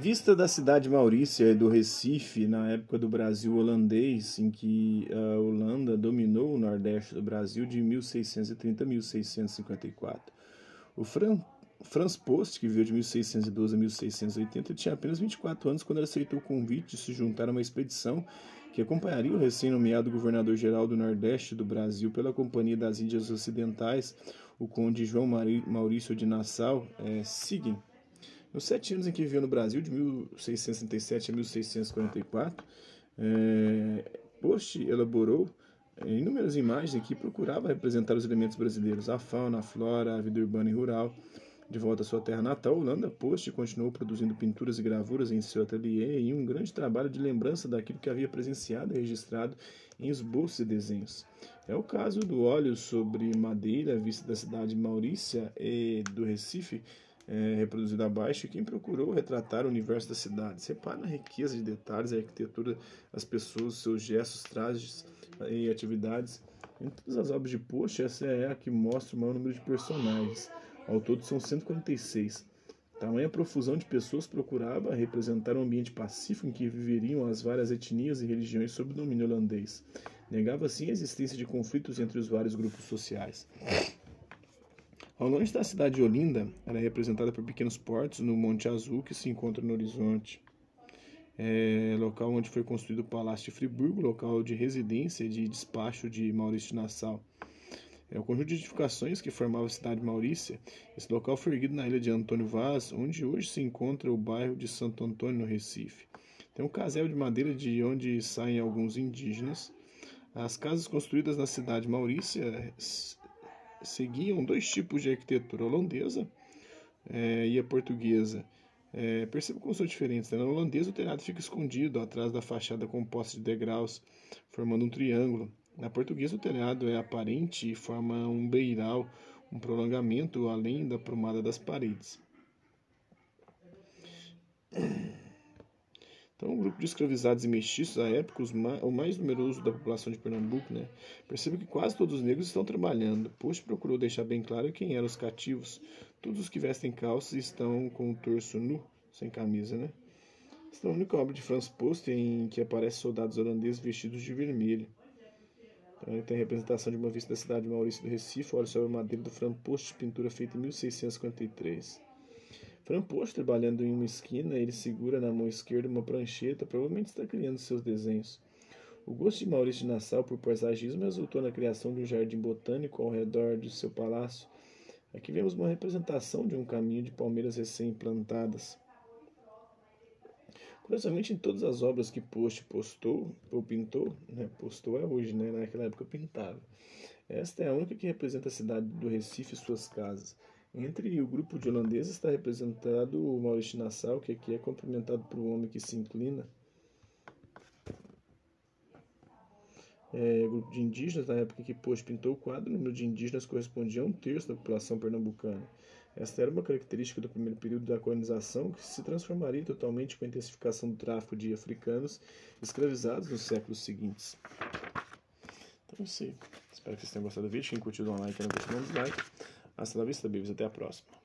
Vista da cidade Maurícia e do Recife na época do Brasil holandês, em que a Holanda dominou o nordeste do Brasil de 1630 a 1654. O Fran Franz Post, que viveu de 1612 a 1680, tinha apenas 24 anos quando ele aceitou o convite de se juntar a uma expedição que acompanharia o recém-nomeado governador-geral do Nordeste do Brasil pela Companhia das Índias Ocidentais, o conde João Maurício de Nassau, é. Nos sete anos em que viveu no Brasil, de 1637 a 1644, é, Post elaborou é, inúmeras imagens que procurava representar os elementos brasileiros, a fauna, a flora, a vida urbana e rural, de volta à sua terra natal, Holanda Post continuou produzindo pinturas e gravuras em seu ateliê e um grande trabalho de lembrança daquilo que havia presenciado e registrado em esboços e desenhos. É o caso do óleo sobre madeira, vista da cidade de Maurícia e do Recife, é, reproduzido abaixo, quem procurou retratar o universo da cidade. Repare na riqueza de detalhes, a arquitetura, as pessoas, seus gestos, trajes e atividades. Em todas as obras de Post, essa é a que mostra o maior número de personagens. Ao todo são 146. Tamanha profusão de pessoas procurava representar um ambiente pacífico em que viveriam as várias etnias e religiões sob domínio holandês. Negava assim a existência de conflitos entre os vários grupos sociais. Ao longe da cidade de Olinda, ela é representada por pequenos portos no Monte Azul que se encontra no horizonte. É local onde foi construído o Palácio de Friburgo, local de residência e de despacho de Maurício Nassau. É o conjunto de edificações que formava a cidade de Maurícia. Esse local foi erguido na ilha de Antônio Vaz, onde hoje se encontra o bairro de Santo Antônio, no Recife. Tem um casel de madeira de onde saem alguns indígenas. As casas construídas na cidade de Maurícia seguiam dois tipos de arquitetura, holandesa é, e a portuguesa. É, perceba como são diferentes. Né? Na holandesa, o telhado fica escondido atrás da fachada composta de degraus, formando um triângulo. Na portuguesa, o telhado é aparente e forma um beiral, um prolongamento além da prumada das paredes. Então, um grupo de escravizados e mestiços à época, o mais numeroso da população de Pernambuco, né? Que quase todos os negros estão trabalhando. Post procurou deixar bem claro quem eram os cativos. Todos os que vestem calças estão com o torso nu, sem camisa, né? Esta é a única obra de Franz Post em que aparecem soldados holandeses vestidos de vermelho. Então, tem a representação de uma vista da cidade de Maurício do Recife, olha sobre a madeira do Framposto, pintura feita em 1653. Framposto, trabalhando em uma esquina, ele segura na mão esquerda uma prancheta, provavelmente está criando seus desenhos. O gosto de Maurício de Nassau por paisagismo resultou na criação de um jardim botânico ao redor de seu palácio. Aqui vemos uma representação de um caminho de palmeiras recém-plantadas. Curiosamente, em todas as obras que Post postou, ou pintou, né, postou é hoje, né, naquela época pintava. Esta é a única que representa a cidade do Recife e suas casas. Entre o grupo de holandeses está representado o Maurício Nassau, que aqui é cumprimentado por um homem que se inclina. É, grupo de indígenas, na época que Post pintou o quadro, o número de indígenas correspondia a um terço da população pernambucana. Esta era uma característica do primeiro período da colonização que se transformaria totalmente com a intensificação do tráfico de africanos escravizados nos séculos seguintes. Então aí. Espero que vocês tenham gostado do vídeo. Quem curtiu, dá um like. Não curtiu, dá um dislike. Hasta la vista, babies. Até a próxima.